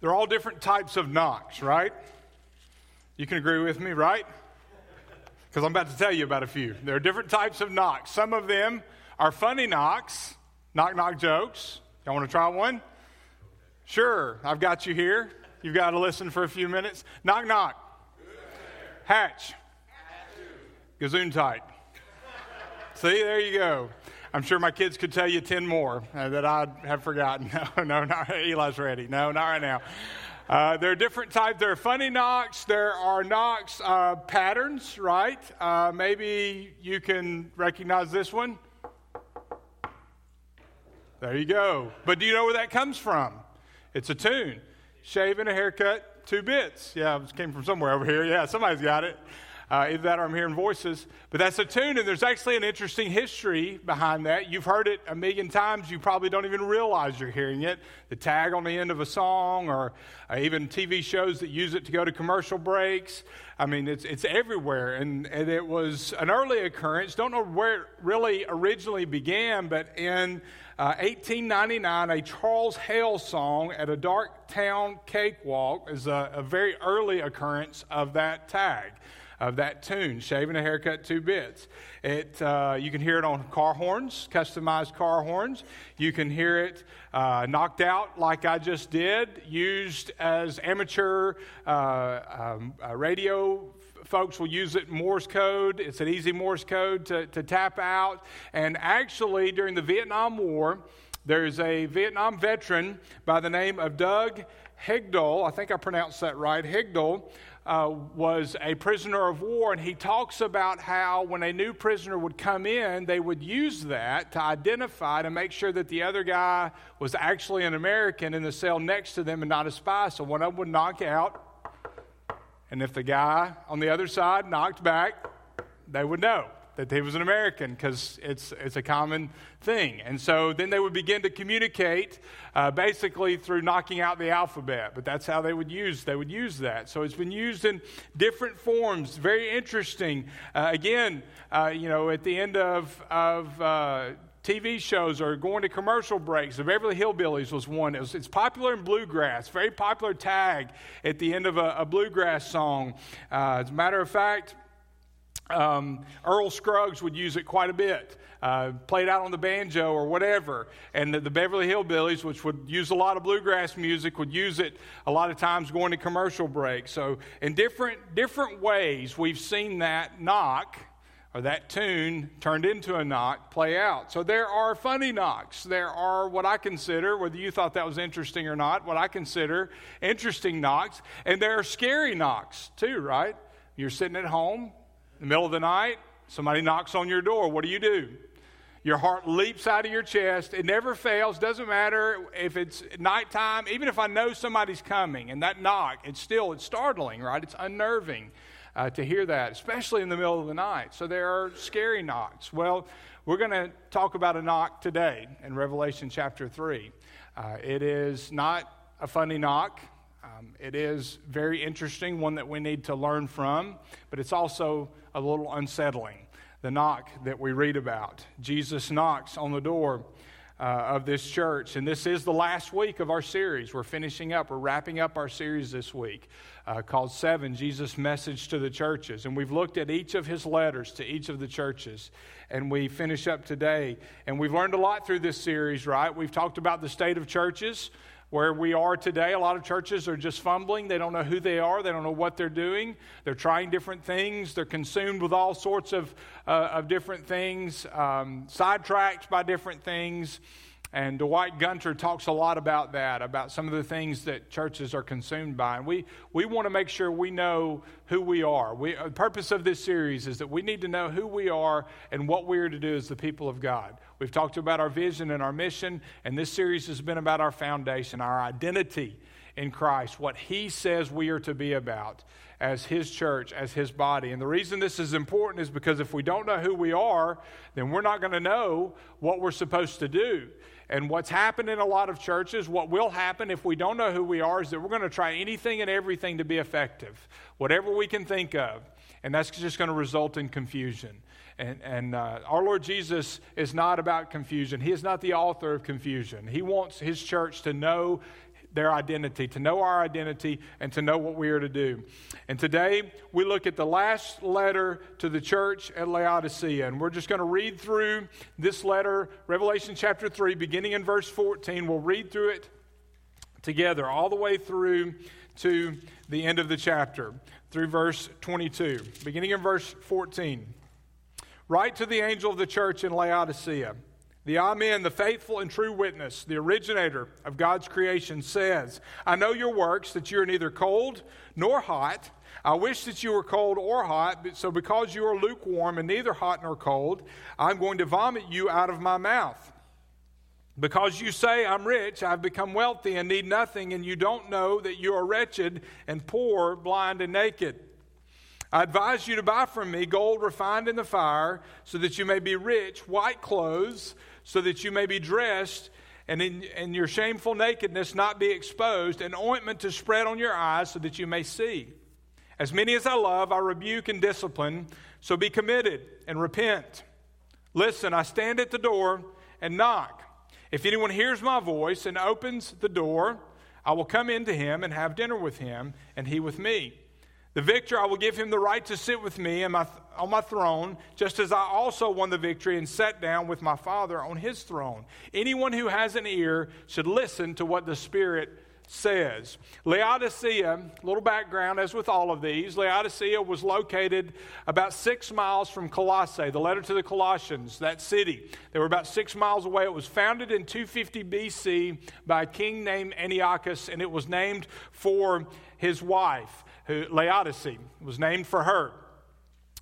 They're all different types of knocks, right? You can agree with me, right? Because I'm about to tell you about a few. There are different types of knocks. Some of them are funny knocks, knock knock jokes. Y'all want to try one? Sure, I've got you here. You've got to listen for a few minutes. Knock knock. Hatch. Gesundheit. See, there you go. I'm sure my kids could tell you 10 more uh, that I have forgotten. No, no, not Eli's ready. No, not right now. Uh, there are different types. There are funny knocks. There are knocks uh, patterns, right? Uh, maybe you can recognize this one. There you go. But do you know where that comes from? It's a tune. Shave and a haircut, two bits. Yeah, it came from somewhere over here. Yeah, somebody's got it. Uh, either that or I'm hearing voices. But that's a tune, and there's actually an interesting history behind that. You've heard it a million times. You probably don't even realize you're hearing it. The tag on the end of a song, or uh, even TV shows that use it to go to commercial breaks. I mean, it's, it's everywhere. And, and it was an early occurrence. Don't know where it really originally began, but in uh, 1899, a Charles Hale song at a dark town cakewalk is a, a very early occurrence of that tag of that tune, shaving a haircut two bits. It, uh, you can hear it on car horns, customized car horns. You can hear it uh, knocked out like I just did, used as amateur uh, um, uh, radio folks will use it Morse code. It's an easy Morse code to, to tap out. And actually, during the Vietnam War, there's a Vietnam veteran by the name of Doug Hegdahl. I think I pronounced that right. Hegdahl uh, was a prisoner of war, and he talks about how when a new prisoner would come in, they would use that to identify to make sure that the other guy was actually an American in the cell next to them and not a spy. So one of them would knock out, and if the guy on the other side knocked back, they would know that he was an American because it's, it's a common thing. And so then they would begin to communicate uh, basically through knocking out the alphabet. But that's how they would use they would use that. So it's been used in different forms. Very interesting. Uh, again, uh, you know, at the end of of uh, TV shows or going to commercial breaks. The Beverly Hillbillies was one. It was, it's popular in bluegrass, very popular tag at the end of a, a bluegrass song. Uh, as a matter of fact, um, Earl Scruggs would use it quite a bit. Uh, played out on the banjo or whatever. And the, the, Beverly Hillbillies, which would use a lot of bluegrass music, would use it a lot of times going to commercial breaks. So, in different, different ways, we've seen that knock or that tune turned into a knock play out. So, there are funny knocks. There are what I consider, whether you thought that was interesting or not, what I consider interesting knocks. And there are scary knocks too, right? You're sitting at home, in the middle of the night, somebody knocks on your door. What do you do? Your heart leaps out of your chest. It never fails. Doesn't matter if it's nighttime. Even if I know somebody's coming and that knock, it's still it's startling, right? It's unnerving uh, to hear that, especially in the middle of the night. So there are scary knocks. Well, we're going to talk about a knock today in Revelation chapter three. Uh, it is not a funny knock. Um, it is very interesting, one that we need to learn from, but it's also a little unsettling. The knock that we read about. Jesus knocks on the door uh, of this church, and this is the last week of our series. We're finishing up, we're wrapping up our series this week uh, called Seven Jesus' Message to the Churches. And we've looked at each of his letters to each of the churches, and we finish up today. And we've learned a lot through this series, right? We've talked about the state of churches where we are today. A lot of churches are just fumbling. They don't know who they are, they don't know what they're doing. They're trying different things, they're consumed with all sorts of, uh, of different things, um, sidetracked by different things. And Dwight Gunter talks a lot about that, about some of the things that churches are consumed by. And we, we want to make sure we know who we are. We, the purpose of this series is that we need to know who we are and what we are to do as the people of God. We've talked about our vision and our mission, and this series has been about our foundation, our identity in Christ, what He says we are to be about as His church, as His body. And the reason this is important is because if we don't know who we are, then we're not going to know what we're supposed to do. And what's happened in a lot of churches, what will happen if we don't know who we are, is that we're going to try anything and everything to be effective, whatever we can think of. And that's just going to result in confusion. And, and uh, our Lord Jesus is not about confusion. He is not the author of confusion. He wants his church to know their identity, to know our identity, and to know what we are to do. And today we look at the last letter to the church at Laodicea. And we're just going to read through this letter, Revelation chapter 3, beginning in verse 14. We'll read through it together, all the way through to the end of the chapter, through verse 22. Beginning in verse 14. Write to the angel of the church in Laodicea. The Amen, the faithful and true witness, the originator of God's creation, says, I know your works, that you are neither cold nor hot. I wish that you were cold or hot, so because you are lukewarm and neither hot nor cold, I'm going to vomit you out of my mouth. Because you say, I'm rich, I've become wealthy and need nothing, and you don't know that you are wretched and poor, blind and naked. I advise you to buy from me gold refined in the fire, so that you may be rich, white clothes so that you may be dressed and in, in your shameful nakedness not be exposed, and ointment to spread on your eyes so that you may see. As many as I love, I rebuke and discipline, so be committed and repent. Listen, I stand at the door and knock. If anyone hears my voice and opens the door, I will come into him and have dinner with him, and he with me. The victor, I will give him the right to sit with me my, on my throne, just as I also won the victory and sat down with my Father on his throne. Anyone who has an ear should listen to what the Spirit says. Laodicea, little background as with all of these, Laodicea was located about six miles from Colossae, the letter to the Colossians, that city. They were about six miles away. It was founded in 250 BC by a king named Antiochus, and it was named for his wife who, Laodicea was named for her.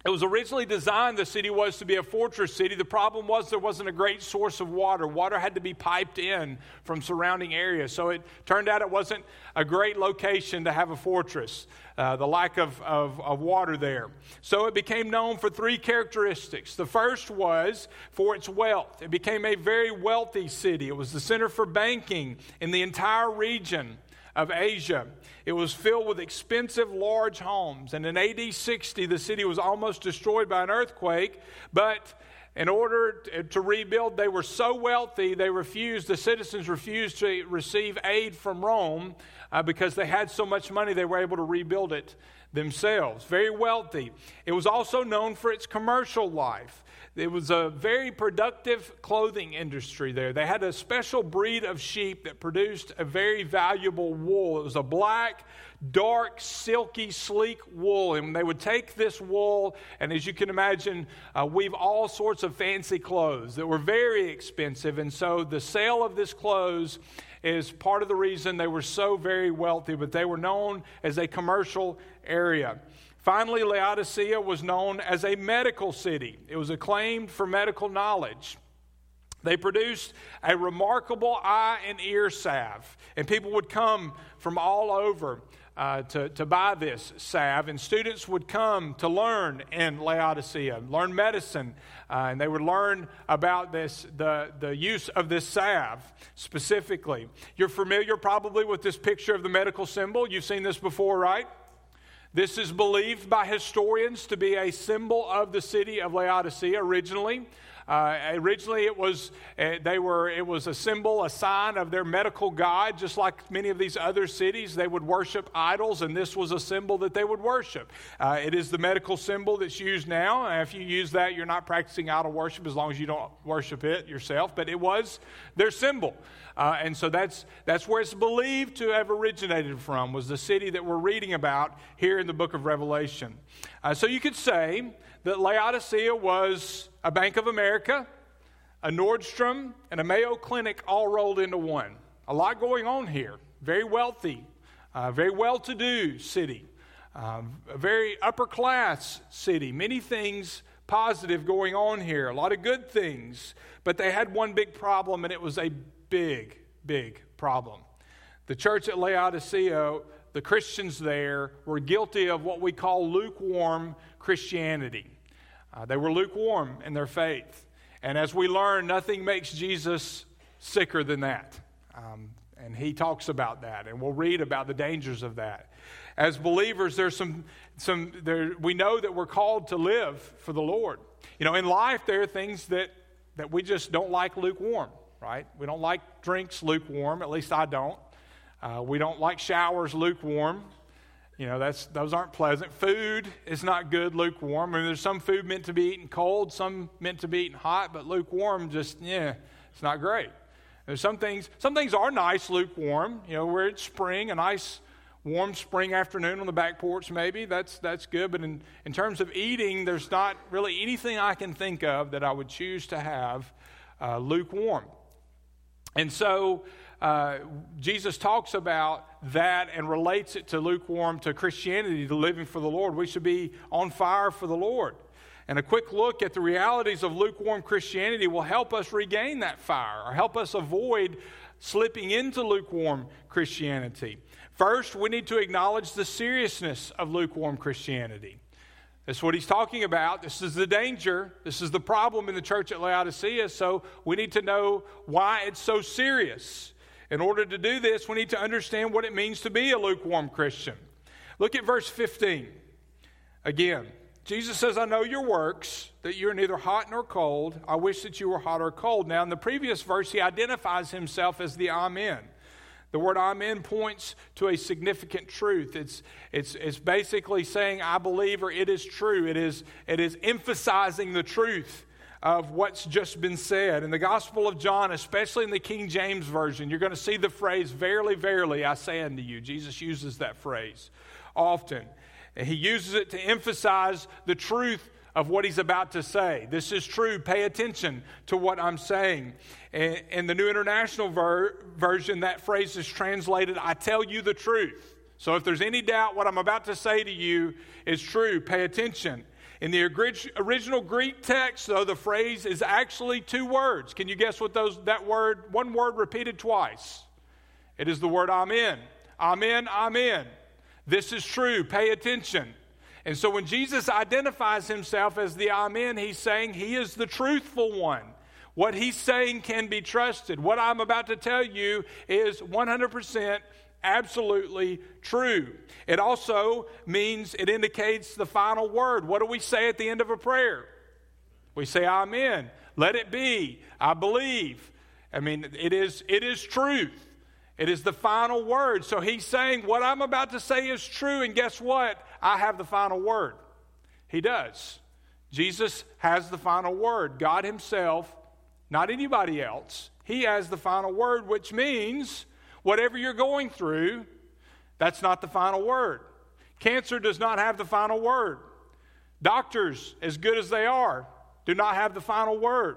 It was originally designed, the city was to be a fortress city. The problem was there wasn't a great source of water. Water had to be piped in from surrounding areas. So it turned out it wasn't a great location to have a fortress, uh, the lack of, of, of water there. So it became known for three characteristics. The first was for its wealth. It became a very wealthy city, it was the center for banking in the entire region of Asia. It was filled with expensive, large homes. And in AD 60, the city was almost destroyed by an earthquake. But in order to rebuild, they were so wealthy, they refused, the citizens refused to receive aid from Rome uh, because they had so much money, they were able to rebuild it themselves. Very wealthy. It was also known for its commercial life. It was a very productive clothing industry there. They had a special breed of sheep that produced a very valuable wool. It was a black, dark, silky, sleek wool. And they would take this wool and, as you can imagine, uh, weave all sorts of fancy clothes that were very expensive. And so the sale of this clothes is part of the reason they were so very wealthy, but they were known as a commercial area. Finally, Laodicea was known as a medical city, it was acclaimed for medical knowledge. They produced a remarkable eye and ear salve, and people would come from all over uh, to, to buy this salve, and students would come to learn in Laodicea, learn medicine, uh, and they would learn about this, the, the use of this salve specifically. You're familiar probably with this picture of the medical symbol. You've seen this before, right? This is believed by historians to be a symbol of the city of Laodicea originally. Uh, originally, it was uh, they were it was a symbol, a sign of their medical god. Just like many of these other cities, they would worship idols, and this was a symbol that they would worship. Uh, it is the medical symbol that's used now. And if you use that, you're not practicing idol worship as long as you don't worship it yourself. But it was their symbol. Uh, and so that's, that's where it's believed to have originated from, was the city that we're reading about here in the book of Revelation. Uh, so you could say that Laodicea was a Bank of America, a Nordstrom, and a Mayo Clinic all rolled into one. A lot going on here. Very wealthy, uh, very well to do city, um, a very upper class city. Many things positive going on here, a lot of good things. But they had one big problem, and it was a big, big problem. The church at Laodicea, the Christians there, were guilty of what we call lukewarm Christianity. Uh, they were lukewarm in their faith. And as we learn, nothing makes Jesus sicker than that. Um, and he talks about that, and we'll read about the dangers of that. As believers, there's some, some there, we know that we're called to live for the Lord. You know, in life, there are things that, that we just don't like lukewarm right? We don't like drinks lukewarm, at least I don't. Uh, we don't like showers lukewarm. You know, that's, those aren't pleasant. Food is not good lukewarm. I mean, there's some food meant to be eaten cold, some meant to be eaten hot, but lukewarm just, yeah, it's not great. There's some things, some things are nice lukewarm. You know, where it's spring, a nice warm spring afternoon on the back porch, maybe, that's, that's good. But in, in terms of eating, there's not really anything I can think of that I would choose to have uh, lukewarm. And so, uh, Jesus talks about that and relates it to lukewarm, to Christianity, to living for the Lord. We should be on fire for the Lord. And a quick look at the realities of lukewarm Christianity will help us regain that fire or help us avoid slipping into lukewarm Christianity. First, we need to acknowledge the seriousness of lukewarm Christianity. That's what he's talking about. This is the danger. This is the problem in the church at Laodicea. So we need to know why it's so serious. In order to do this, we need to understand what it means to be a lukewarm Christian. Look at verse 15. Again, Jesus says, I know your works, that you're neither hot nor cold. I wish that you were hot or cold. Now, in the previous verse, he identifies himself as the Amen. The word Amen points to a significant truth. It's, it's, it's basically saying, I believe, or it is true. It is, it is emphasizing the truth of what's just been said. In the Gospel of John, especially in the King James Version, you're going to see the phrase, Verily, verily, I say unto you. Jesus uses that phrase often. And he uses it to emphasize the truth of what he's about to say. This is true. Pay attention to what I'm saying. In the New International ver- Version, that phrase is translated, I tell you the truth. So if there's any doubt, what I'm about to say to you is true. Pay attention. In the original Greek text, though, the phrase is actually two words. Can you guess what those that word, one word repeated twice? It is the word amen. Amen, amen. This is true. Pay attention. And so when Jesus identifies himself as the amen, he's saying he is the truthful one. What he's saying can be trusted. What I'm about to tell you is 100% absolutely true. It also means it indicates the final word. What do we say at the end of a prayer? We say amen. Let it be. I believe. I mean, it is it is truth. It is the final word. So he's saying what I'm about to say is true and guess what? I have the final word. He does. Jesus has the final word. God himself, not anybody else. He has the final word, which means Whatever you're going through, that's not the final word. Cancer does not have the final word. Doctors, as good as they are, do not have the final word.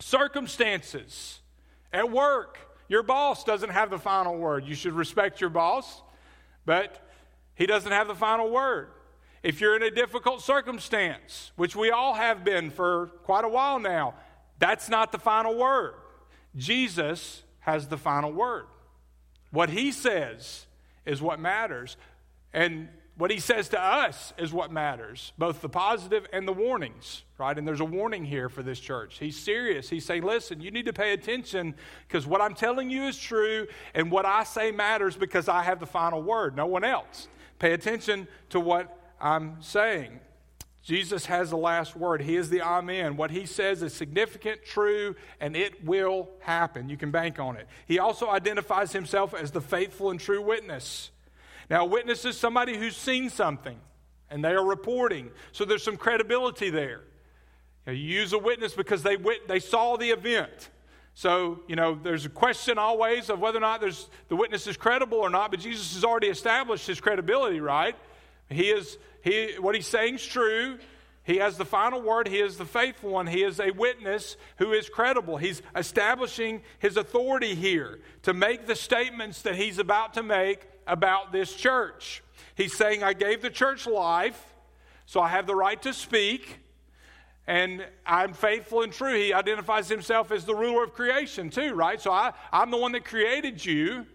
Circumstances at work, your boss doesn't have the final word. You should respect your boss, but he doesn't have the final word. If you're in a difficult circumstance, which we all have been for quite a while now, that's not the final word. Jesus has the final word. What he says is what matters. And what he says to us is what matters, both the positive and the warnings, right? And there's a warning here for this church. He's serious. He's saying, listen, you need to pay attention because what I'm telling you is true, and what I say matters because I have the final word, no one else. Pay attention to what I'm saying. Jesus has the last word. He is the Amen. What he says is significant, true, and it will happen. You can bank on it. He also identifies himself as the faithful and true witness. Now, a witness is somebody who's seen something and they are reporting. So there's some credibility there. You, know, you use a witness because they, wit- they saw the event. So, you know, there's a question always of whether or not there's, the witness is credible or not, but Jesus has already established his credibility, right? He is, he, what he's saying is true. He has the final word. He is the faithful one. He is a witness who is credible. He's establishing his authority here to make the statements that he's about to make about this church. He's saying, I gave the church life, so I have the right to speak, and I'm faithful and true. He identifies himself as the ruler of creation, too, right? So I, I'm the one that created you.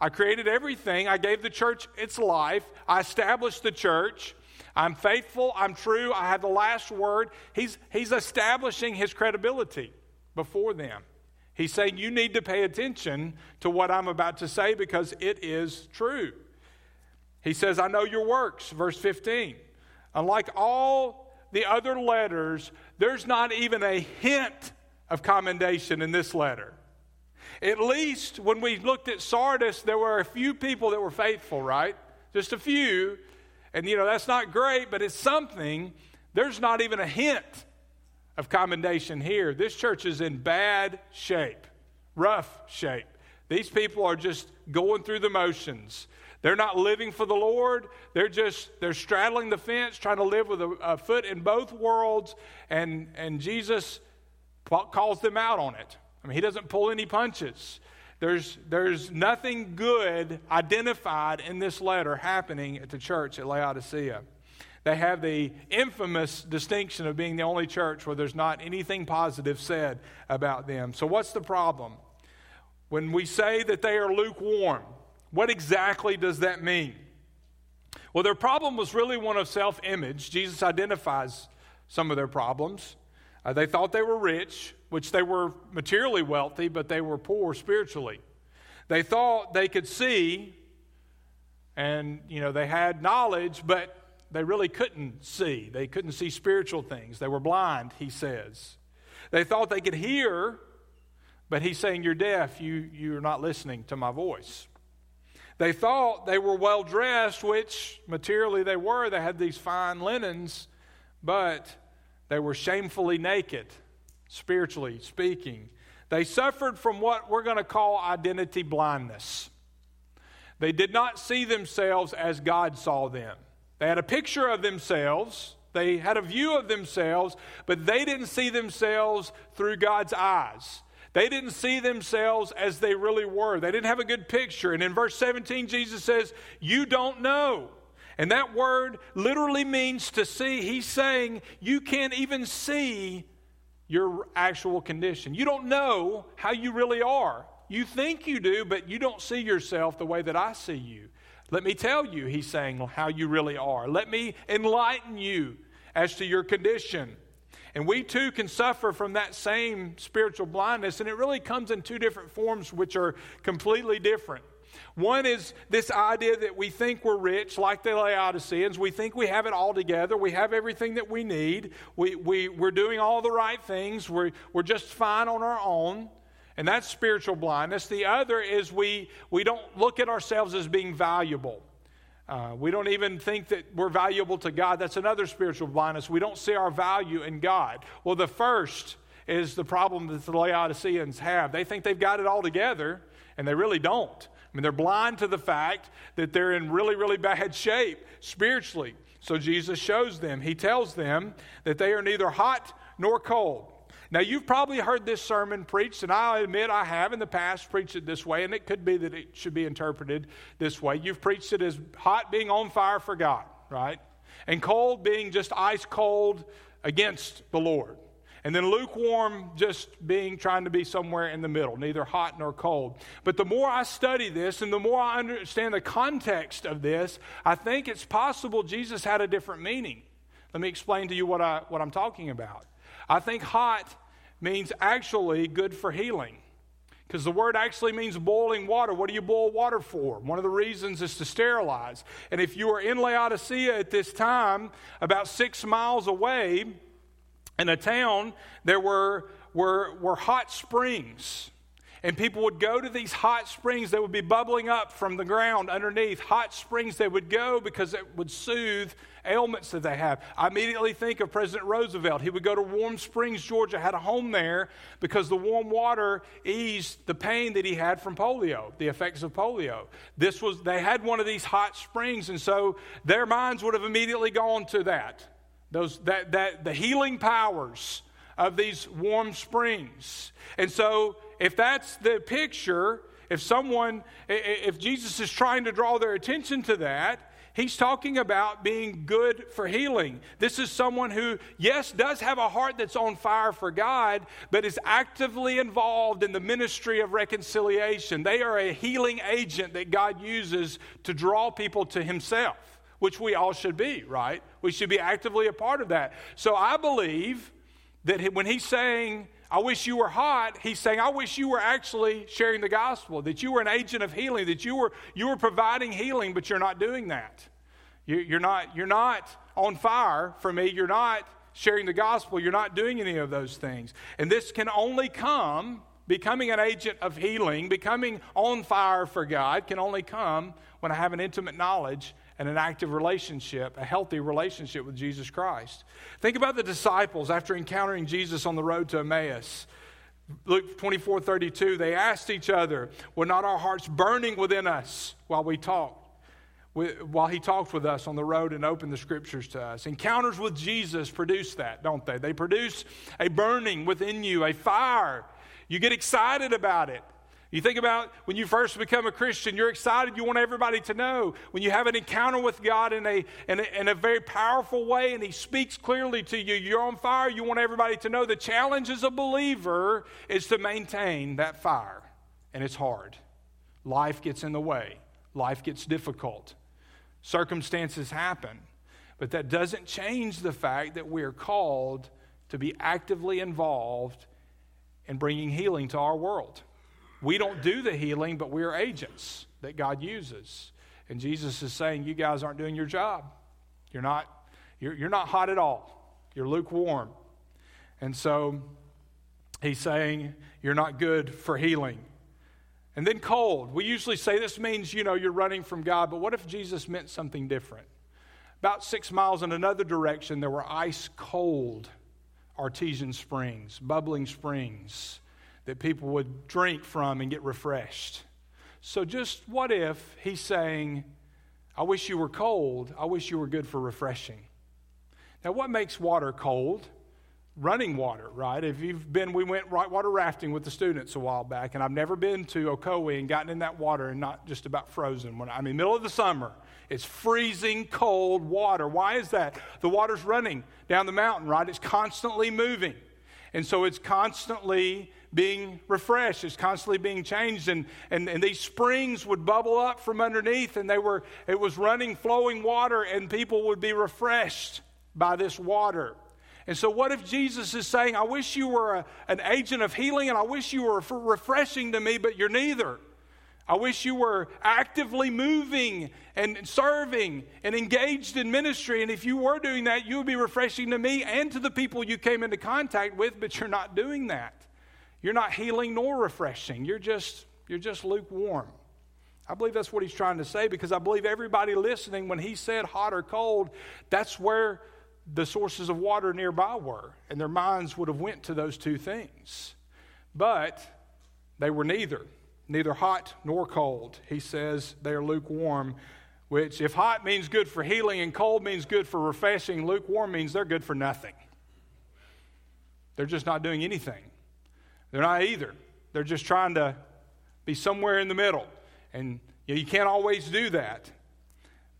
I created everything. I gave the church its life. I established the church. I'm faithful. I'm true. I have the last word. He's, he's establishing his credibility before them. He's saying, You need to pay attention to what I'm about to say because it is true. He says, I know your works, verse 15. Unlike all the other letters, there's not even a hint of commendation in this letter. At least when we looked at Sardis, there were a few people that were faithful, right? Just a few. And, you know, that's not great, but it's something. There's not even a hint of commendation here. This church is in bad shape, rough shape. These people are just going through the motions. They're not living for the Lord. They're just they're straddling the fence, trying to live with a, a foot in both worlds, and and Jesus calls them out on it. I mean, he doesn't pull any punches. There's, there's nothing good identified in this letter happening at the church at Laodicea. They have the infamous distinction of being the only church where there's not anything positive said about them. So, what's the problem? When we say that they are lukewarm, what exactly does that mean? Well, their problem was really one of self image. Jesus identifies some of their problems. Uh, they thought they were rich, which they were materially wealthy, but they were poor spiritually. They thought they could see, and you know they had knowledge, but they really couldn't see. They couldn't see spiritual things. They were blind, he says. They thought they could hear, but he's saying, You're deaf. You, you're not listening to my voice. They thought they were well dressed, which materially they were. They had these fine linens, but they were shamefully naked, spiritually speaking. They suffered from what we're going to call identity blindness. They did not see themselves as God saw them. They had a picture of themselves, they had a view of themselves, but they didn't see themselves through God's eyes. They didn't see themselves as they really were. They didn't have a good picture. And in verse 17, Jesus says, You don't know. And that word literally means to see. He's saying you can't even see your actual condition. You don't know how you really are. You think you do, but you don't see yourself the way that I see you. Let me tell you, he's saying, how you really are. Let me enlighten you as to your condition. And we too can suffer from that same spiritual blindness, and it really comes in two different forms, which are completely different. One is this idea that we think we're rich, like the Laodiceans. We think we have it all together. We have everything that we need. We, we, we're doing all the right things. We're, we're just fine on our own. And that's spiritual blindness. The other is we, we don't look at ourselves as being valuable. Uh, we don't even think that we're valuable to God. That's another spiritual blindness. We don't see our value in God. Well, the first is the problem that the Laodiceans have. They think they've got it all together, and they really don't. I mean, they're blind to the fact that they're in really, really bad shape spiritually. So Jesus shows them. He tells them that they are neither hot nor cold. Now, you've probably heard this sermon preached, and I admit I have in the past preached it this way, and it could be that it should be interpreted this way. You've preached it as hot being on fire for God, right? And cold being just ice cold against the Lord. And then lukewarm just being trying to be somewhere in the middle, neither hot nor cold. But the more I study this and the more I understand the context of this, I think it's possible Jesus had a different meaning. Let me explain to you what, I, what I'm talking about. I think hot means actually good for healing. Because the word actually means boiling water. What do you boil water for? One of the reasons is to sterilize. And if you were in Laodicea at this time, about six miles away in a town, there were, were, were hot springs. And people would go to these hot springs that would be bubbling up from the ground underneath. Hot springs they would go because it would soothe ailments that they have. I immediately think of President Roosevelt. He would go to Warm Springs, Georgia, had a home there because the warm water eased the pain that he had from polio, the effects of polio. This was they had one of these hot springs, and so their minds would have immediately gone to that. Those that that the healing powers of these warm springs. And so if that's the picture, if someone, if Jesus is trying to draw their attention to that, he's talking about being good for healing. This is someone who, yes, does have a heart that's on fire for God, but is actively involved in the ministry of reconciliation. They are a healing agent that God uses to draw people to himself, which we all should be, right? We should be actively a part of that. So I believe that when he's saying, I wish you were hot. He's saying, I wish you were actually sharing the gospel, that you were an agent of healing, that you were, you were providing healing, but you're not doing that. You, you're, not, you're not on fire for me. You're not sharing the gospel. You're not doing any of those things. And this can only come Becoming an agent of healing, becoming on fire for God, can only come when I have an intimate knowledge and an active relationship, a healthy relationship with Jesus Christ. Think about the disciples after encountering Jesus on the road to Emmaus. Luke 24 32, they asked each other, Were not our hearts burning within us while we talked? While he talked with us on the road and opened the scriptures to us. Encounters with Jesus produce that, don't they? They produce a burning within you, a fire. You get excited about it. You think about when you first become a Christian, you're excited, you want everybody to know. When you have an encounter with God in a, in a, in a, very powerful way and He speaks clearly to you, you're on fire, you want everybody to know. The challenge as a believer is to maintain that fire, and it's hard. Life gets in the way, life gets difficult, circumstances happen, but that doesn't change the fact that we are called to be actively involved in bringing healing to our world. We don't do the healing, but we're agents that God uses. And Jesus is saying, You guys aren't doing your job. You're not, you're, you're not hot at all. You're lukewarm. And so he's saying, You're not good for healing. And then cold. We usually say this means, you know, you're running from God, but what if Jesus meant something different? About six miles in another direction, there were ice cold artesian springs, bubbling springs that people would drink from and get refreshed. So, just what if he's saying, I wish you were cold, I wish you were good for refreshing? Now, what makes water cold? Running water, right? If you've been, we went whitewater rafting with the students a while back, and I've never been to Ocoee and gotten in that water and not just about frozen. When I mean, middle of the summer, it's freezing cold water. Why is that? The water's running down the mountain, right? It's constantly moving. And so it's constantly being refreshed, it's constantly being changed. And, and, and these springs would bubble up from underneath, and they were, it was running, flowing water, and people would be refreshed by this water. And so, what if Jesus is saying, I wish you were a, an agent of healing and I wish you were refreshing to me, but you're neither? I wish you were actively moving and serving and engaged in ministry. And if you were doing that, you would be refreshing to me and to the people you came into contact with, but you're not doing that. You're not healing nor refreshing. You're just, you're just lukewarm. I believe that's what he's trying to say because I believe everybody listening, when he said hot or cold, that's where the sources of water nearby were. And their minds would have went to those two things. But they were neither neither hot nor cold. He says they are lukewarm, which, if hot means good for healing and cold means good for refreshing, lukewarm means they're good for nothing. They're just not doing anything. They're not either. They're just trying to be somewhere in the middle. And you, know, you can't always do that.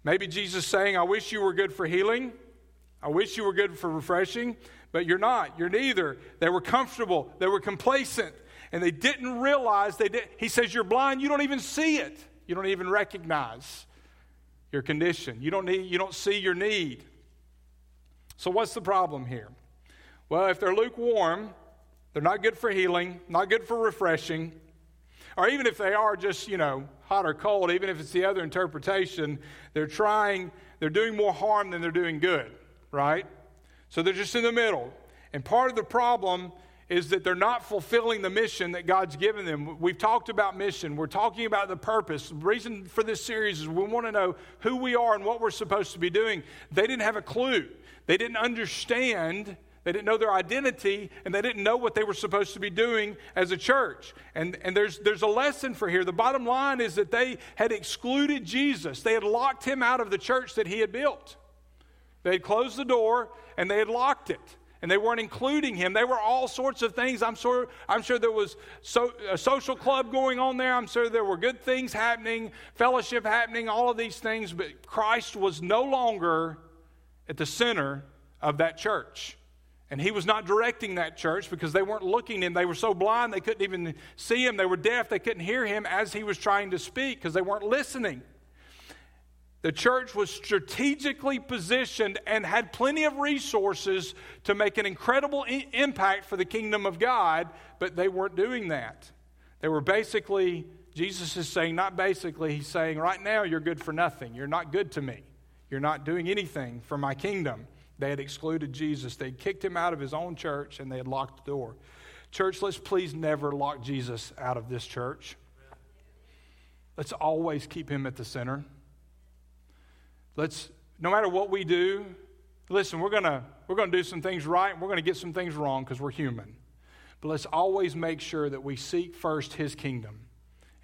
Maybe Jesus saying, I wish you were good for healing. I wish you were good for refreshing, but you're not. You're neither. They were comfortable. They were complacent and they didn't realize they did. He says, You're blind, you don't even see it. You don't even recognize your condition. You don't, need, you don't see your need. So, what's the problem here? Well, if they're lukewarm, they're not good for healing, not good for refreshing, or even if they are just, you know, hot or cold, even if it's the other interpretation, they're trying, they're doing more harm than they're doing good, right? So they're just in the middle. And part of the problem is that they're not fulfilling the mission that God's given them. We've talked about mission, we're talking about the purpose. The reason for this series is we want to know who we are and what we're supposed to be doing. They didn't have a clue, they didn't understand. They didn't know their identity and they didn't know what they were supposed to be doing as a church. And, and there's, there's a lesson for here. The bottom line is that they had excluded Jesus, they had locked him out of the church that he had built. They had closed the door and they had locked it and they weren't including him. They were all sorts of things. I'm sure, I'm sure there was so, a social club going on there. I'm sure there were good things happening, fellowship happening, all of these things, but Christ was no longer at the center of that church. And he was not directing that church because they weren't looking him. They were so blind they couldn't even see him. They were deaf. They couldn't hear him as he was trying to speak because they weren't listening. The church was strategically positioned and had plenty of resources to make an incredible I- impact for the kingdom of God, but they weren't doing that. They were basically, Jesus is saying, not basically, he's saying, right now you're good for nothing. You're not good to me. You're not doing anything for my kingdom. They had excluded Jesus, they had kicked him out of his own church, and they had locked the door. Church, let's please never lock Jesus out of this church. Let's always keep him at the center. Let's, no matter what we do, listen, we're going to we're going to do some things right and we're going to get some things wrong because we're human. But let's always make sure that we seek first his kingdom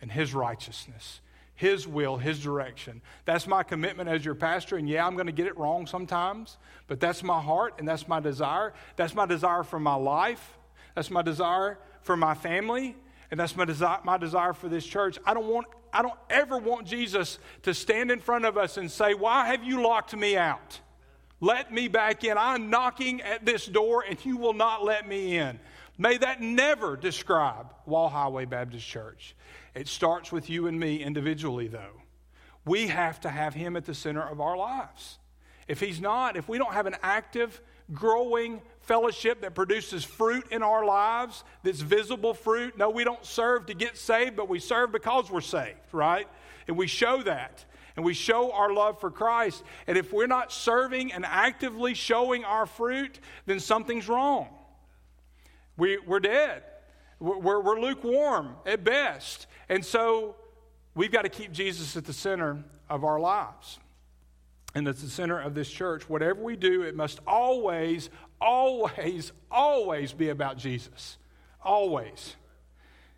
and his righteousness, his will, his direction. That's my commitment as your pastor. And yeah, I'm going to get it wrong sometimes, but that's my heart and that's my desire. That's my desire for my life. That's my desire for my family. And that's my desire, my desire for this church. I don't want I don't ever want Jesus to stand in front of us and say, Why have you locked me out? Let me back in. I'm knocking at this door and you will not let me in. May that never describe Wall Highway Baptist Church. It starts with you and me individually, though. We have to have Him at the center of our lives. If He's not, if we don't have an active, growing fellowship that produces fruit in our lives, that's visible fruit, no, we don't serve to get saved, but we serve because we're saved, right? And we show that and we show our love for Christ. And if we're not serving and actively showing our fruit, then something's wrong. We, we're dead. We're, we're lukewarm at best. And so we've got to keep Jesus at the center of our lives. And at the center of this church. Whatever we do, it must always, always, always be about Jesus. Always.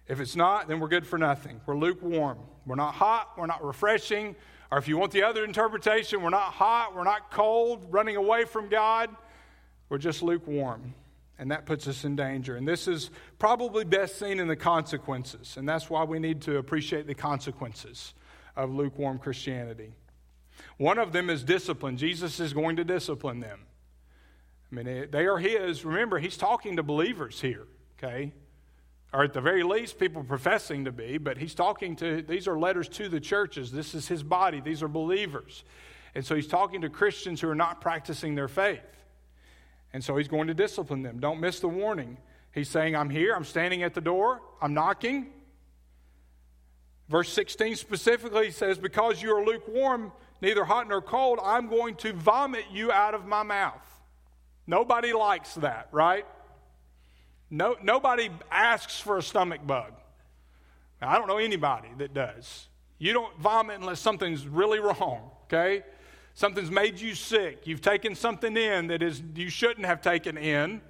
If it's not, then we're good for nothing. We're lukewarm. We're not hot. We're not refreshing. Or if you want the other interpretation, we're not hot, we're not cold, running away from God, we're just lukewarm. And that puts us in danger. And this is probably best seen in the consequences. And that's why we need to appreciate the consequences of lukewarm Christianity. One of them is discipline. Jesus is going to discipline them. I mean, they are His. Remember, He's talking to believers here, okay? or at the very least, people professing to be, but he's talking to, these are letters to the churches. This is his body, these are believers. And so he's talking to Christians who are not practicing their faith. And so he's going to discipline them. Don't miss the warning. He's saying, I'm here, I'm standing at the door, I'm knocking. Verse 16 specifically says, Because you are lukewarm, neither hot nor cold, I'm going to vomit you out of my mouth. Nobody likes that, right? No, nobody asks for a stomach bug. I don't know anybody that does. You don't vomit unless something's really wrong, okay? Something's made you sick. You've taken something in that is you shouldn't have taken in,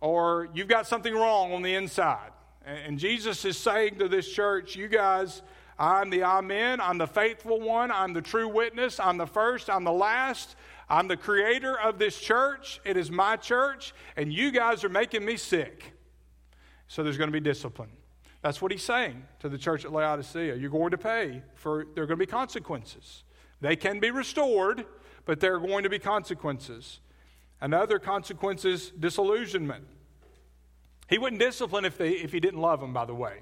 or you've got something wrong on the inside. And Jesus is saying to this church, you guys, I'm the Amen, I'm the faithful one, I'm the true witness, I'm the first, I'm the last. I'm the creator of this church. It is my church, and you guys are making me sick. So there's going to be discipline. That's what he's saying to the church at Laodicea. You're going to pay for, there are going to be consequences. They can be restored, but there are going to be consequences. Another consequence is disillusionment. He wouldn't discipline if, they, if he didn't love them, by the way.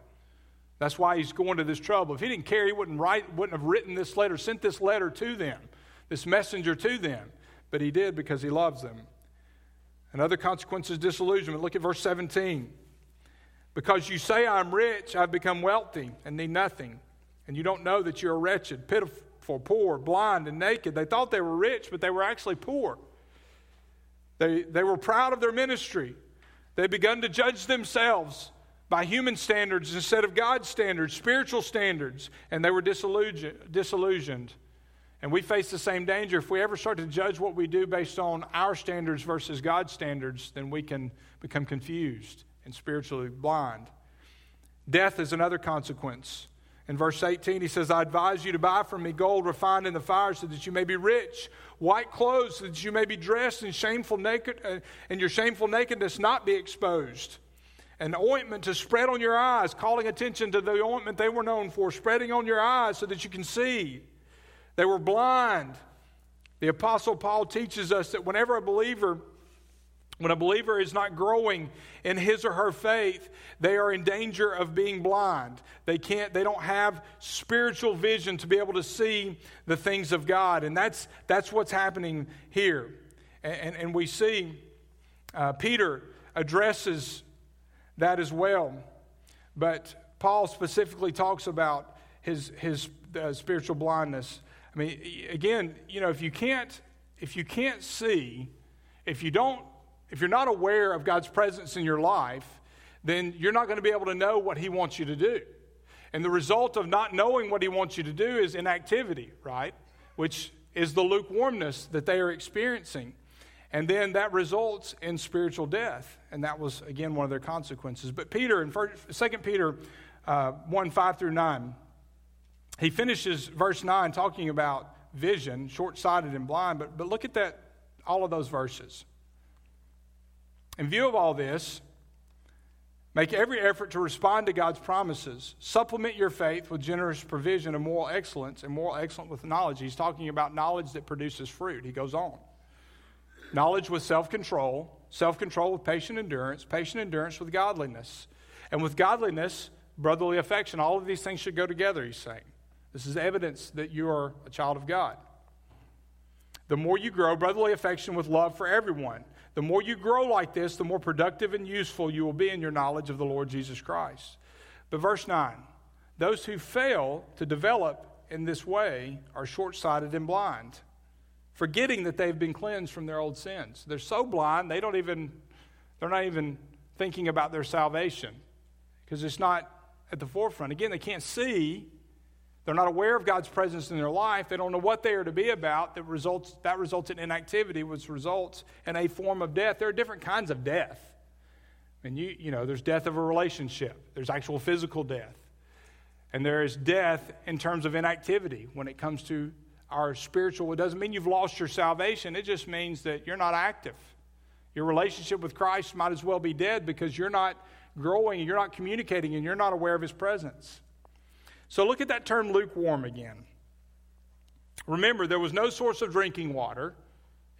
That's why he's going to this trouble. If he didn't care, he wouldn't, write, wouldn't have written this letter, sent this letter to them this messenger to them, but he did because he loves them. Another consequence is disillusionment. Look at verse 17. Because you say, I'm rich, I've become wealthy and need nothing, and you don't know that you're wretched, pitiful, poor, blind, and naked. They thought they were rich, but they were actually poor. They, they were proud of their ministry. They begun to judge themselves by human standards instead of God's standards, spiritual standards, and they were disillusioned. And we face the same danger. If we ever start to judge what we do based on our standards versus God's standards, then we can become confused and spiritually blind. Death is another consequence. In verse 18, he says, I advise you to buy from me gold refined in the fire so that you may be rich, white clothes so that you may be dressed in shameful naked, uh, and your shameful nakedness not be exposed. An ointment to spread on your eyes, calling attention to the ointment they were known for, spreading on your eyes so that you can see. They were blind. The Apostle Paul teaches us that whenever a believer when a believer is not growing in his or her faith, they are in danger of being blind. They can't, they don't have spiritual vision to be able to see the things of God. And that's, that's what's happening here. And, and, and we see uh, Peter addresses that as well. But Paul specifically talks about his, his uh, spiritual blindness. I mean, again, you know, if you can't, if you can't see, if you don't, if you're not aware of God's presence in your life, then you're not going to be able to know what He wants you to do. And the result of not knowing what He wants you to do is inactivity, right? Which is the lukewarmness that they are experiencing. And then that results in spiritual death. And that was, again, one of their consequences. But Peter, in 2 Peter uh, 1 5 through 9, he finishes verse 9 talking about vision, short sighted and blind. But, but look at that, all of those verses. In view of all this, make every effort to respond to God's promises. Supplement your faith with generous provision of moral excellence, and moral excellence with knowledge. He's talking about knowledge that produces fruit. He goes on. Knowledge with self control, self control with patient endurance, patient endurance with godliness. And with godliness, brotherly affection. All of these things should go together, he's saying. This is evidence that you are a child of God. The more you grow, brotherly affection with love for everyone. The more you grow like this, the more productive and useful you will be in your knowledge of the Lord Jesus Christ. But verse 9 those who fail to develop in this way are short sighted and blind, forgetting that they've been cleansed from their old sins. They're so blind, they don't even, they're not even thinking about their salvation because it's not at the forefront. Again, they can't see they're not aware of God's presence in their life. They don't know what they are to be about. That results, that results in inactivity, which results in a form of death. There are different kinds of death. And you, you know, there's death of a relationship, there's actual physical death. And there is death in terms of inactivity when it comes to our spiritual. It doesn't mean you've lost your salvation, it just means that you're not active. Your relationship with Christ might as well be dead because you're not growing, and you're not communicating, and you're not aware of His presence. So look at that term lukewarm again. Remember, there was no source of drinking water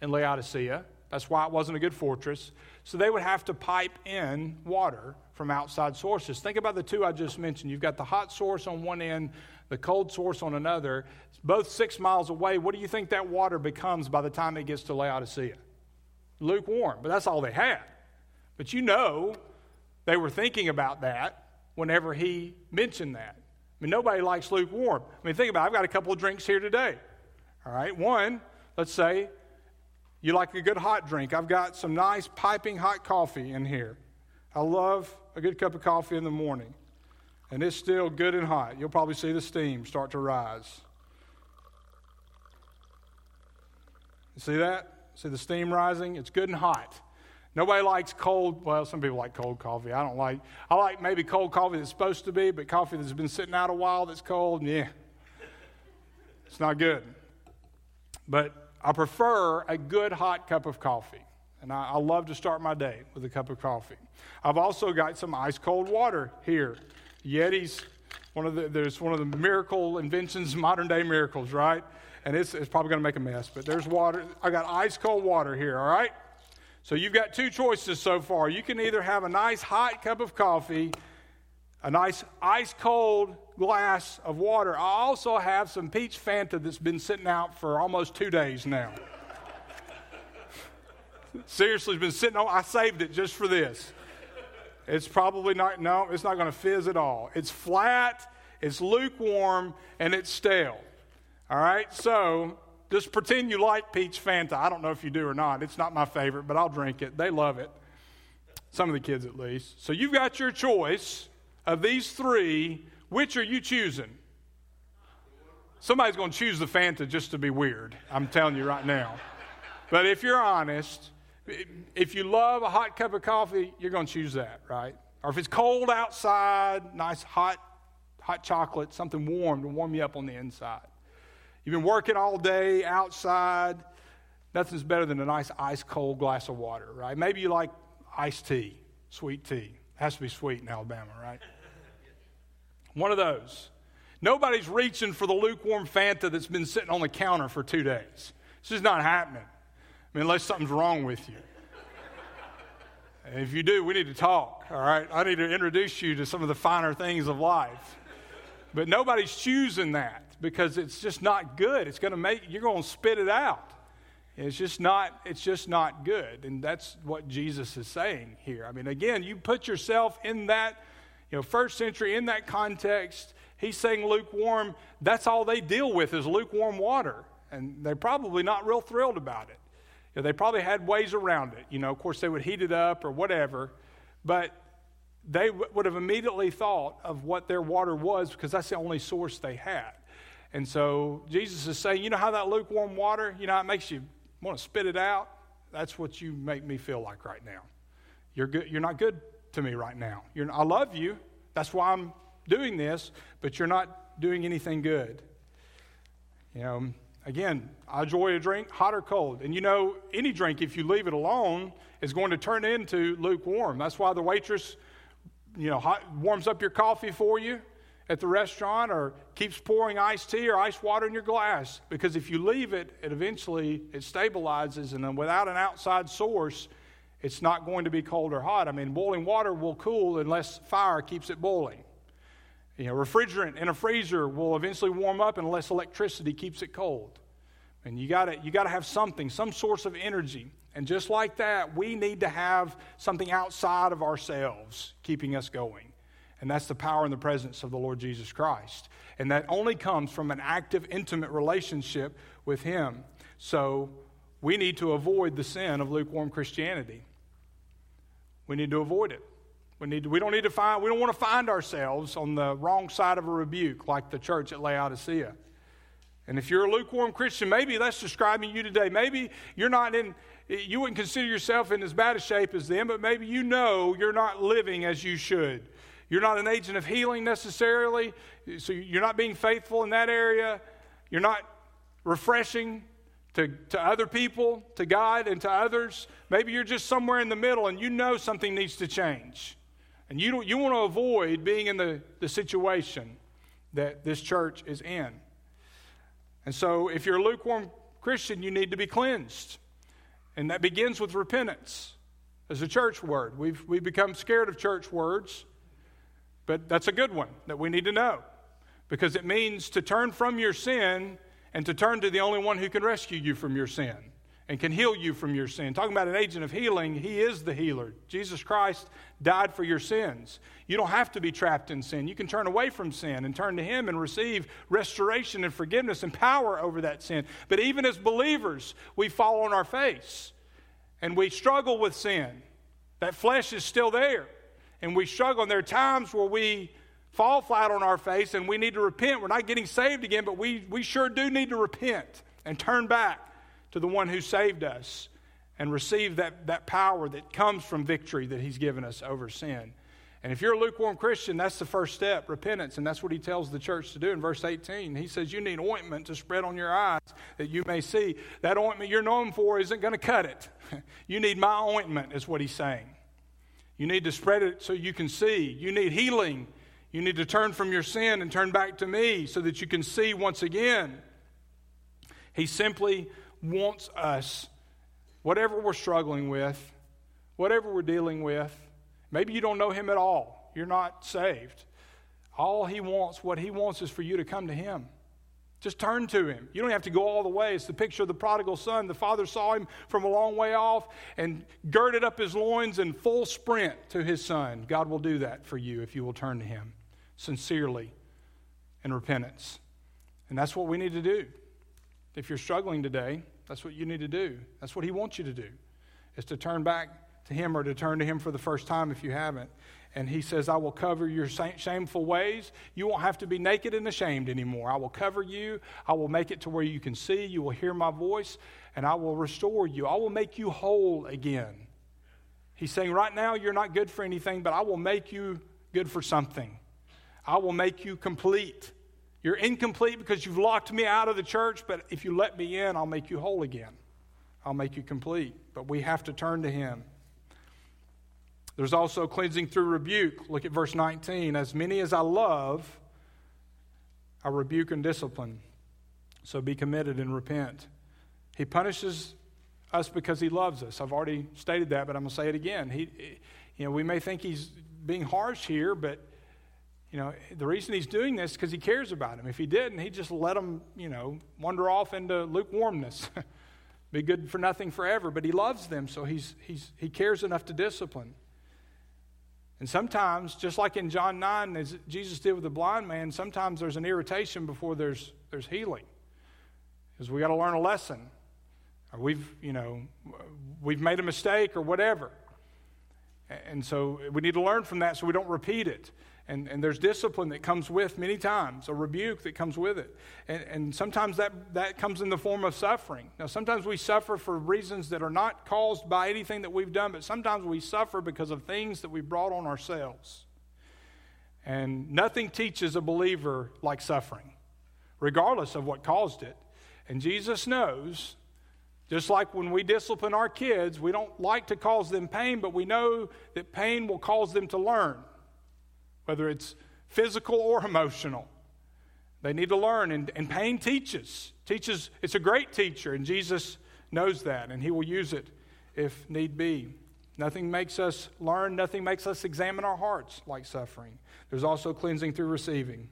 in Laodicea. That's why it wasn't a good fortress. So they would have to pipe in water from outside sources. Think about the two I just mentioned. You've got the hot source on one end, the cold source on another, both six miles away. What do you think that water becomes by the time it gets to Laodicea? Lukewarm. But that's all they had. But you know, they were thinking about that whenever he mentioned that mean, nobody likes lukewarm. I mean, think about it. I've got a couple of drinks here today. All right. One, let's say you like a good hot drink. I've got some nice piping hot coffee in here. I love a good cup of coffee in the morning. And it's still good and hot. You'll probably see the steam start to rise. You see that? See the steam rising? It's good and hot. Nobody likes cold. Well, some people like cold coffee. I don't like. I like maybe cold coffee that's supposed to be, but coffee that's been sitting out a while that's cold. Yeah, it's not good. But I prefer a good hot cup of coffee, and I, I love to start my day with a cup of coffee. I've also got some ice cold water here. Yeti's one of the there's one of the miracle inventions, modern day miracles, right? And it's, it's probably going to make a mess, but there's water. I got ice cold water here. All right. So you've got two choices so far. You can either have a nice hot cup of coffee, a nice ice cold glass of water. I also have some peach Fanta that's been sitting out for almost two days now. Seriously, it's been sitting on. I saved it just for this. It's probably not, no, it's not going to fizz at all. It's flat, it's lukewarm, and it's stale. All right, so just pretend you like peach Fanta. I don't know if you do or not. It's not my favorite, but I'll drink it. They love it. Some of the kids, at least. So you've got your choice of these three. Which are you choosing? Somebody's going to choose the Fanta just to be weird. I'm telling you right now. But if you're honest, if you love a hot cup of coffee, you're going to choose that, right? Or if it's cold outside, nice hot hot chocolate, something warm to warm you up on the inside. You've been working all day outside. Nothing's better than a nice ice cold glass of water, right? Maybe you like iced tea, sweet tea. It has to be sweet in Alabama, right? One of those. Nobody's reaching for the lukewarm Fanta that's been sitting on the counter for two days. This is not happening. I mean, unless something's wrong with you. And if you do, we need to talk, all right? I need to introduce you to some of the finer things of life. But nobody's choosing that because it's just not good. It's going to make you're going to spit it out. It's just not it's just not good. And that's what Jesus is saying here. I mean, again, you put yourself in that, you know, first century in that context. He's saying lukewarm, that's all they deal with is lukewarm water. And they're probably not real thrilled about it. You know, they probably had ways around it. You know, of course they would heat it up or whatever. But they w- would have immediately thought of what their water was because that's the only source they had. And so Jesus is saying, you know how that lukewarm water, you know, it makes you want to spit it out? That's what you make me feel like right now. You're, good, you're not good to me right now. You're, I love you. That's why I'm doing this, but you're not doing anything good. You know, again, I enjoy a drink, hot or cold. And you know, any drink, if you leave it alone, is going to turn into lukewarm. That's why the waitress, you know, hot, warms up your coffee for you at the restaurant or keeps pouring iced tea or ice water in your glass. Because if you leave it, it eventually it stabilizes, and then without an outside source, it's not going to be cold or hot. I mean, boiling water will cool unless fire keeps it boiling. You know, refrigerant in a freezer will eventually warm up unless electricity keeps it cold. And you got to you got to have something, some source of energy. And just like that, we need to have something outside of ourselves keeping us going. And that's the power and the presence of the Lord Jesus Christ. And that only comes from an active, intimate relationship with Him. So we need to avoid the sin of lukewarm Christianity. We need to avoid it. We, need to, we don't need to find, we don't want to find ourselves on the wrong side of a rebuke like the church at Laodicea. And if you're a lukewarm Christian, maybe that's describing you today. Maybe you're not in, you wouldn't consider yourself in as bad a shape as them, but maybe you know you're not living as you should. You're not an agent of healing necessarily, so you're not being faithful in that area. You're not refreshing to, to other people, to God, and to others. Maybe you're just somewhere in the middle and you know something needs to change. And you, you want to avoid being in the, the situation that this church is in. And so, if you're a lukewarm Christian, you need to be cleansed. And that begins with repentance as a church word. We've, we've become scared of church words, but that's a good one that we need to know because it means to turn from your sin and to turn to the only one who can rescue you from your sin and can heal you from your sin. Talking about an agent of healing, he is the healer. Jesus Christ died for your sins. You don't have to be trapped in sin. You can turn away from sin and turn to him and receive restoration and forgiveness and power over that sin. But even as believers, we fall on our face and we struggle with sin. That flesh is still there and we struggle. And there are times where we fall flat on our face and we need to repent. We're not getting saved again, but we, we sure do need to repent and turn back to the one who saved us and receive that, that power that comes from victory that he's given us over sin. And if you're a lukewarm Christian, that's the first step, repentance. And that's what he tells the church to do in verse 18. He says, You need ointment to spread on your eyes that you may see. That ointment you're known for isn't going to cut it. you need my ointment, is what he's saying. You need to spread it so you can see. You need healing you need to turn from your sin and turn back to me so that you can see once again. He simply wants us, whatever we're struggling with, whatever we're dealing with, maybe you don't know Him at all, you're not saved. All He wants, what He wants is for you to come to Him. Just turn to him. You don't have to go all the way. It's the picture of the prodigal son. The father saw him from a long way off and girded up his loins in full sprint to his son. God will do that for you if you will turn to him sincerely in repentance. And that's what we need to do. If you're struggling today, that's what you need to do. That's what He wants you to do, is to turn back to Him or to turn to Him for the first time if you haven't. And He says, I will cover your shameful ways. You won't have to be naked and ashamed anymore. I will cover you. I will make it to where you can see. You will hear my voice, and I will restore you. I will make you whole again. He's saying, Right now, you're not good for anything, but I will make you good for something. I will make you complete. You're incomplete because you've locked me out of the church, but if you let me in, I'll make you whole again. I'll make you complete. But we have to turn to Him. There's also cleansing through rebuke. Look at verse 19. As many as I love, I rebuke and discipline. So be committed and repent. He punishes us because he loves us. I've already stated that, but I'm going to say it again. He, you know, we may think he's being harsh here, but you know, the reason he's doing this is because he cares about him. If he didn't, he'd just let him, you know, wander off into lukewarmness, be good for nothing forever. But he loves them, so he's, he's, he cares enough to discipline. And sometimes, just like in John 9, as Jesus did with the blind man, sometimes there's an irritation before there's, there's healing. Because we got to learn a lesson. Or we've, you know, we've made a mistake or whatever. And so we need to learn from that so we don't repeat it. And, and there's discipline that comes with many times, a rebuke that comes with it. And, and sometimes that, that comes in the form of suffering. Now, sometimes we suffer for reasons that are not caused by anything that we've done, but sometimes we suffer because of things that we brought on ourselves. And nothing teaches a believer like suffering, regardless of what caused it. And Jesus knows, just like when we discipline our kids, we don't like to cause them pain, but we know that pain will cause them to learn whether it's physical or emotional. They need to learn, and, and pain teaches. Teaches, it's a great teacher, and Jesus knows that, and He will use it if need be. Nothing makes us learn, nothing makes us examine our hearts like suffering. There's also cleansing through receiving.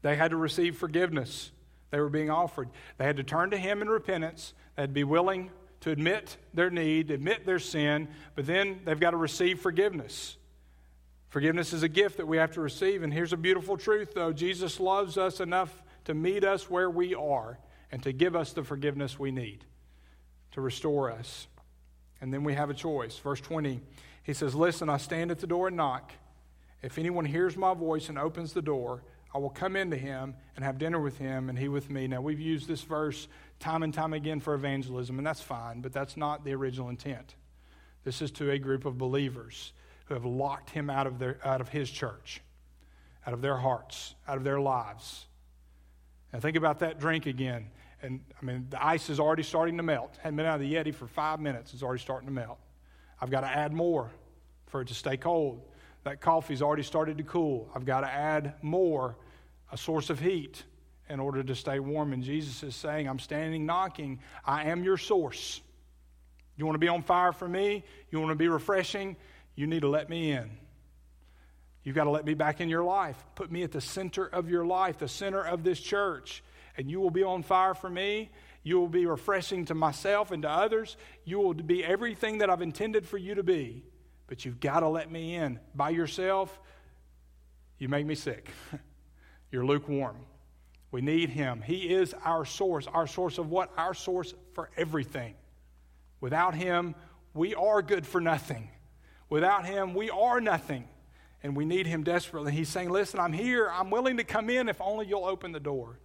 They had to receive forgiveness. They were being offered. They had to turn to Him in repentance. They had to be willing to admit their need, admit their sin, but then they've got to receive forgiveness. Forgiveness is a gift that we have to receive. And here's a beautiful truth, though Jesus loves us enough to meet us where we are and to give us the forgiveness we need to restore us. And then we have a choice. Verse 20, he says, Listen, I stand at the door and knock. If anyone hears my voice and opens the door, I will come into him and have dinner with him and he with me. Now, we've used this verse time and time again for evangelism, and that's fine, but that's not the original intent. This is to a group of believers who have locked him out of, their, out of his church, out of their hearts, out of their lives. Now, think about that drink again. And I mean, the ice is already starting to melt. Hadn't been out of the Yeti for five minutes. It's already starting to melt. I've got to add more for it to stay cold. That coffee's already started to cool. I've got to add more, a source of heat, in order to stay warm. And Jesus is saying, I'm standing knocking. I am your source. You want to be on fire for me? You want to be refreshing? You need to let me in. You've got to let me back in your life. Put me at the center of your life, the center of this church. And you will be on fire for me. You will be refreshing to myself and to others. You will be everything that I've intended for you to be. But you've got to let me in. By yourself, you make me sick. You're lukewarm. We need Him. He is our source. Our source of what? Our source for everything. Without Him, we are good for nothing. Without him, we are nothing. And we need him desperately. He's saying, Listen, I'm here. I'm willing to come in if only you'll open the door.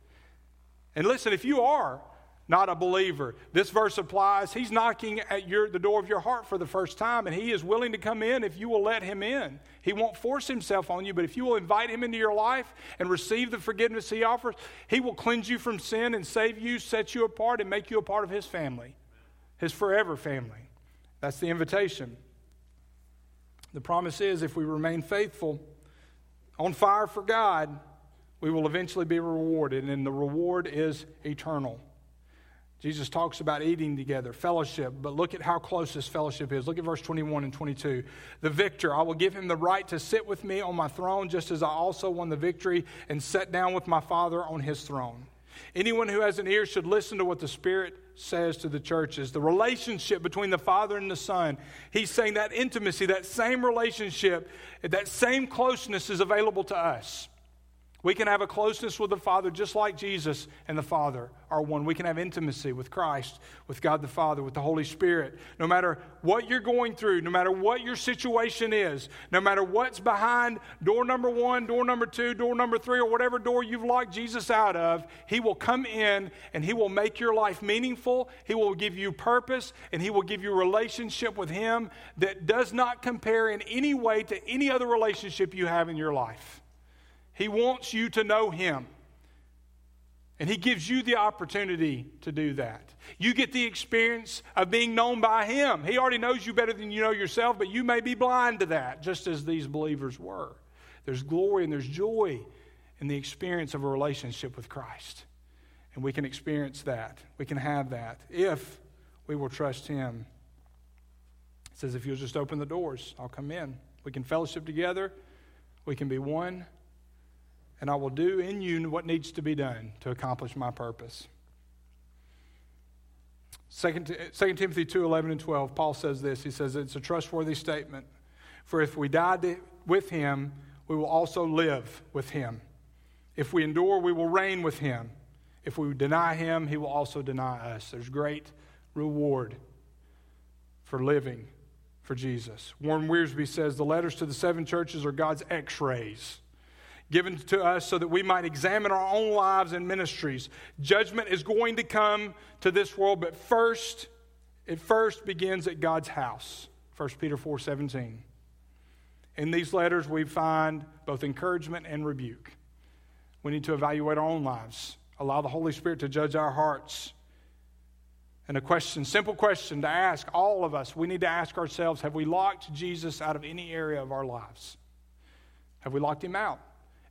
And listen, if you are not a believer, this verse applies. He's knocking at your, the door of your heart for the first time, and he is willing to come in if you will let him in. He won't force himself on you, but if you will invite him into your life and receive the forgiveness he offers, he will cleanse you from sin and save you, set you apart, and make you a part of his family, his forever family. That's the invitation. The promise is if we remain faithful, on fire for God, we will eventually be rewarded, and the reward is eternal. Jesus talks about eating together, fellowship, but look at how close this fellowship is. Look at verse 21 and 22. The victor, I will give him the right to sit with me on my throne, just as I also won the victory and sat down with my Father on his throne. Anyone who has an ear should listen to what the Spirit says to the churches. The relationship between the Father and the Son. He's saying that intimacy, that same relationship, that same closeness is available to us. We can have a closeness with the Father just like Jesus and the Father are one. We can have intimacy with Christ, with God the Father, with the Holy Spirit. No matter what you're going through, no matter what your situation is, no matter what's behind door number one, door number two, door number three, or whatever door you've locked Jesus out of, He will come in and He will make your life meaningful. He will give you purpose and He will give you a relationship with Him that does not compare in any way to any other relationship you have in your life. He wants you to know Him. And He gives you the opportunity to do that. You get the experience of being known by Him. He already knows you better than you know yourself, but you may be blind to that, just as these believers were. There's glory and there's joy in the experience of a relationship with Christ. And we can experience that. We can have that if we will trust Him. It says, if you'll just open the doors, I'll come in. We can fellowship together. We can be one and I will do in you what needs to be done to accomplish my purpose. 2, 2 Timothy 2 11 and 12, Paul says this. He says, It's a trustworthy statement. For if we die with him, we will also live with him. If we endure, we will reign with him. If we deny him, he will also deny us. There's great reward for living for Jesus. Warren Wiersbe says the letters to the seven churches are God's x rays given to us so that we might examine our own lives and ministries. Judgment is going to come to this world, but first, it first begins at God's house. 1 Peter 4 17. In these letters, we find both encouragement and rebuke. We need to evaluate our own lives, allow the Holy Spirit to judge our hearts. And a question, simple question to ask all of us, we need to ask ourselves have we locked Jesus out of any area of our lives? Have we locked him out?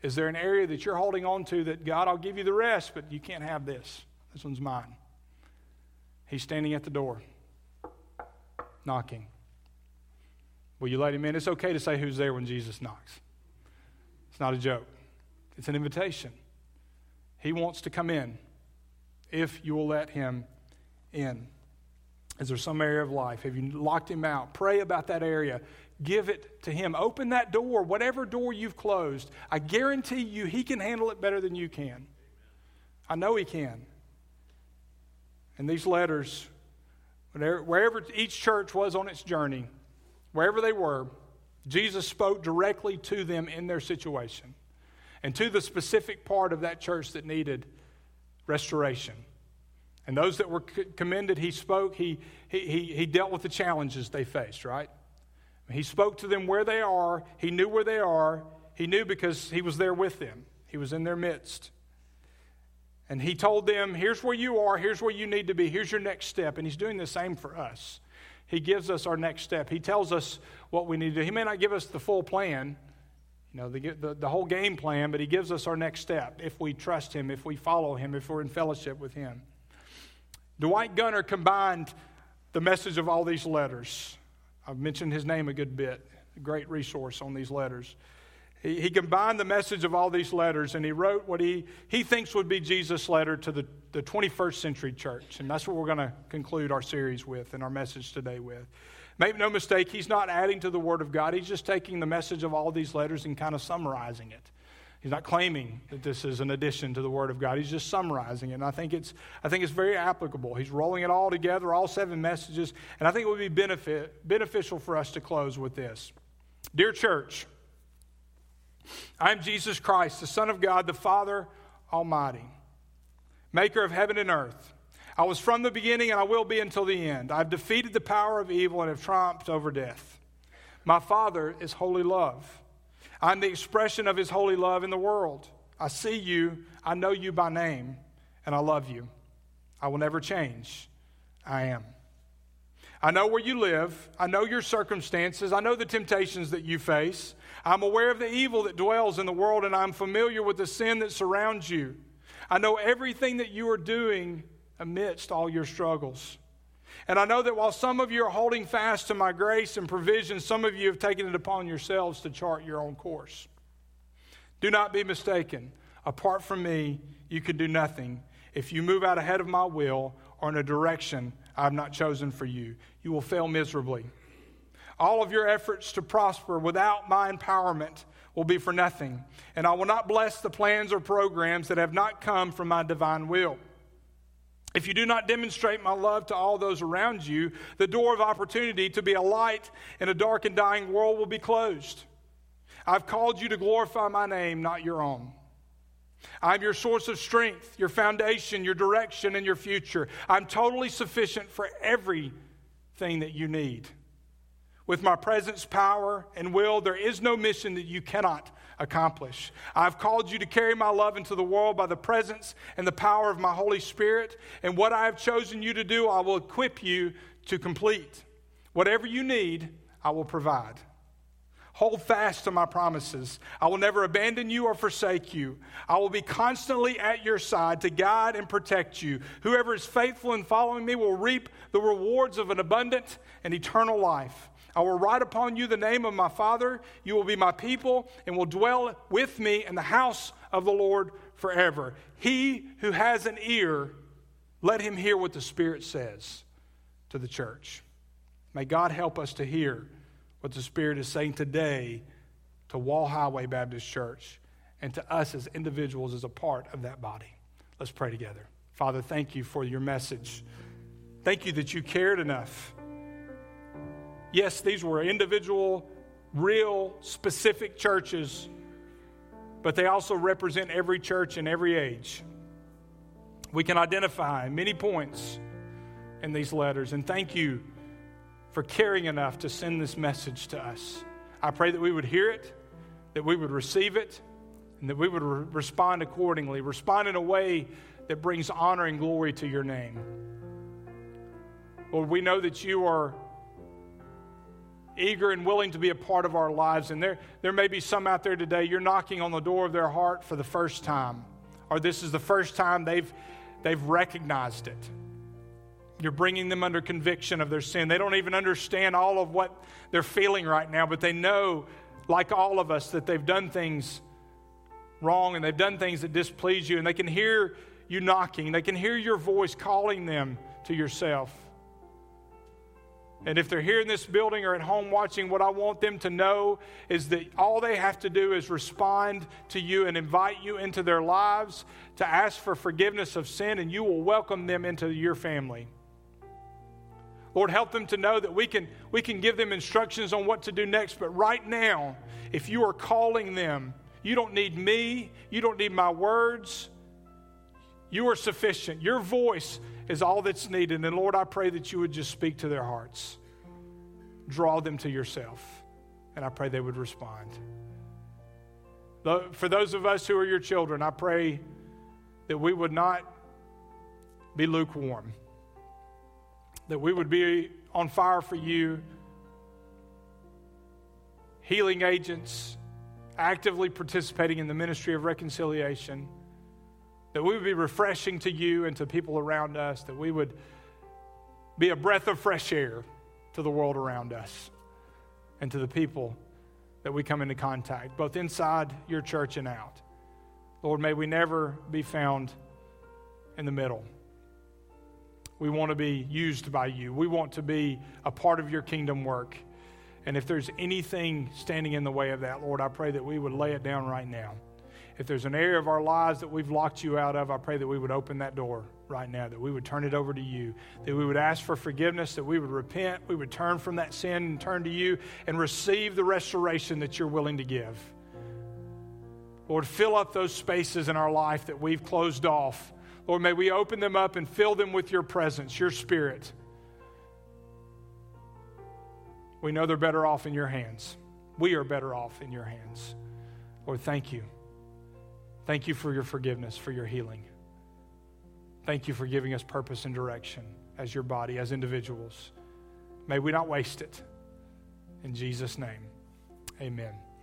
Is there an area that you're holding on to that God, I'll give you the rest, but you can't have this? This one's mine. He's standing at the door, knocking. Will you let him in? It's okay to say who's there when Jesus knocks. It's not a joke, it's an invitation. He wants to come in if you will let him in. Is there some area of life? Have you locked him out? Pray about that area. Give it to him. Open that door, whatever door you've closed. I guarantee you, he can handle it better than you can. I know he can. And these letters, wherever each church was on its journey, wherever they were, Jesus spoke directly to them in their situation and to the specific part of that church that needed restoration. And those that were commended, he spoke, he, he, he dealt with the challenges they faced, right? He spoke to them where they are. He knew where they are. He knew because he was there with them, he was in their midst. And he told them, Here's where you are. Here's where you need to be. Here's your next step. And he's doing the same for us. He gives us our next step. He tells us what we need to do. He may not give us the full plan, you know, the, the, the whole game plan, but he gives us our next step if we trust him, if we follow him, if we're in fellowship with him. Dwight Gunter combined the message of all these letters. I've mentioned his name a good bit, a great resource on these letters. He, he combined the message of all these letters and he wrote what he, he thinks would be Jesus' letter to the, the 21st century church. And that's what we're going to conclude our series with and our message today with. Make no mistake, he's not adding to the Word of God. He's just taking the message of all these letters and kind of summarizing it. He's not claiming that this is an addition to the Word of God. He's just summarizing it. And I think it's, I think it's very applicable. He's rolling it all together, all seven messages. And I think it would be benefit, beneficial for us to close with this. Dear church, I am Jesus Christ, the Son of God, the Father Almighty, maker of heaven and earth. I was from the beginning and I will be until the end. I've defeated the power of evil and have triumphed over death. My Father is holy love. I'm the expression of his holy love in the world. I see you, I know you by name, and I love you. I will never change. I am. I know where you live. I know your circumstances. I know the temptations that you face. I'm aware of the evil that dwells in the world, and I'm familiar with the sin that surrounds you. I know everything that you are doing amidst all your struggles. And I know that while some of you are holding fast to my grace and provision, some of you have taken it upon yourselves to chart your own course. Do not be mistaken. Apart from me, you can do nothing. If you move out ahead of my will or in a direction I have not chosen for you, you will fail miserably. All of your efforts to prosper without my empowerment will be for nothing, and I will not bless the plans or programs that have not come from my divine will. If you do not demonstrate my love to all those around you, the door of opportunity to be a light in a dark and dying world will be closed. I've called you to glorify my name, not your own. I'm your source of strength, your foundation, your direction, and your future. I'm totally sufficient for everything that you need. With my presence, power, and will, there is no mission that you cannot accomplish. I've called you to carry my love into the world by the presence and the power of my Holy Spirit. And what I have chosen you to do, I will equip you to complete. Whatever you need, I will provide. Hold fast to my promises. I will never abandon you or forsake you. I will be constantly at your side to guide and protect you. Whoever is faithful in following me will reap the rewards of an abundant and eternal life. I will write upon you the name of my Father. You will be my people and will dwell with me in the house of the Lord forever. He who has an ear, let him hear what the Spirit says to the church. May God help us to hear what the Spirit is saying today to Wall Highway Baptist Church and to us as individuals as a part of that body. Let's pray together. Father, thank you for your message. Thank you that you cared enough Yes, these were individual, real, specific churches, but they also represent every church in every age. We can identify many points in these letters, and thank you for caring enough to send this message to us. I pray that we would hear it, that we would receive it, and that we would re- respond accordingly, respond in a way that brings honor and glory to your name. Lord, we know that you are eager and willing to be a part of our lives. And there, there may be some out there today, you're knocking on the door of their heart for the first time, or this is the first time they've, they've recognized it. You're bringing them under conviction of their sin. They don't even understand all of what they're feeling right now, but they know, like all of us, that they've done things wrong and they've done things that displease you, and they can hear you knocking. They can hear your voice calling them to yourself. And if they're here in this building or at home watching, what I want them to know is that all they have to do is respond to you and invite you into their lives to ask for forgiveness of sin, and you will welcome them into your family. Lord, help them to know that we can, we can give them instructions on what to do next. But right now, if you are calling them, you don't need me, you don't need my words. You are sufficient. Your voice is all that's needed. And Lord, I pray that you would just speak to their hearts, draw them to yourself. And I pray they would respond. For those of us who are your children, I pray that we would not be lukewarm that we would be on fire for you, healing agents, actively participating in the ministry of reconciliation, that we would be refreshing to you and to people around us, that we would be a breath of fresh air to the world around us and to the people that we come into contact, both inside your church and out. Lord, may we never be found in the middle. We want to be used by you. We want to be a part of your kingdom work. And if there's anything standing in the way of that, Lord, I pray that we would lay it down right now. If there's an area of our lives that we've locked you out of, I pray that we would open that door right now, that we would turn it over to you, that we would ask for forgiveness, that we would repent, we would turn from that sin and turn to you and receive the restoration that you're willing to give. Lord, fill up those spaces in our life that we've closed off Lord, may we open them up and fill them with your presence, your spirit. We know they're better off in your hands. We are better off in your hands. Lord, thank you. Thank you for your forgiveness, for your healing. Thank you for giving us purpose and direction as your body, as individuals. May we not waste it. In Jesus' name, amen.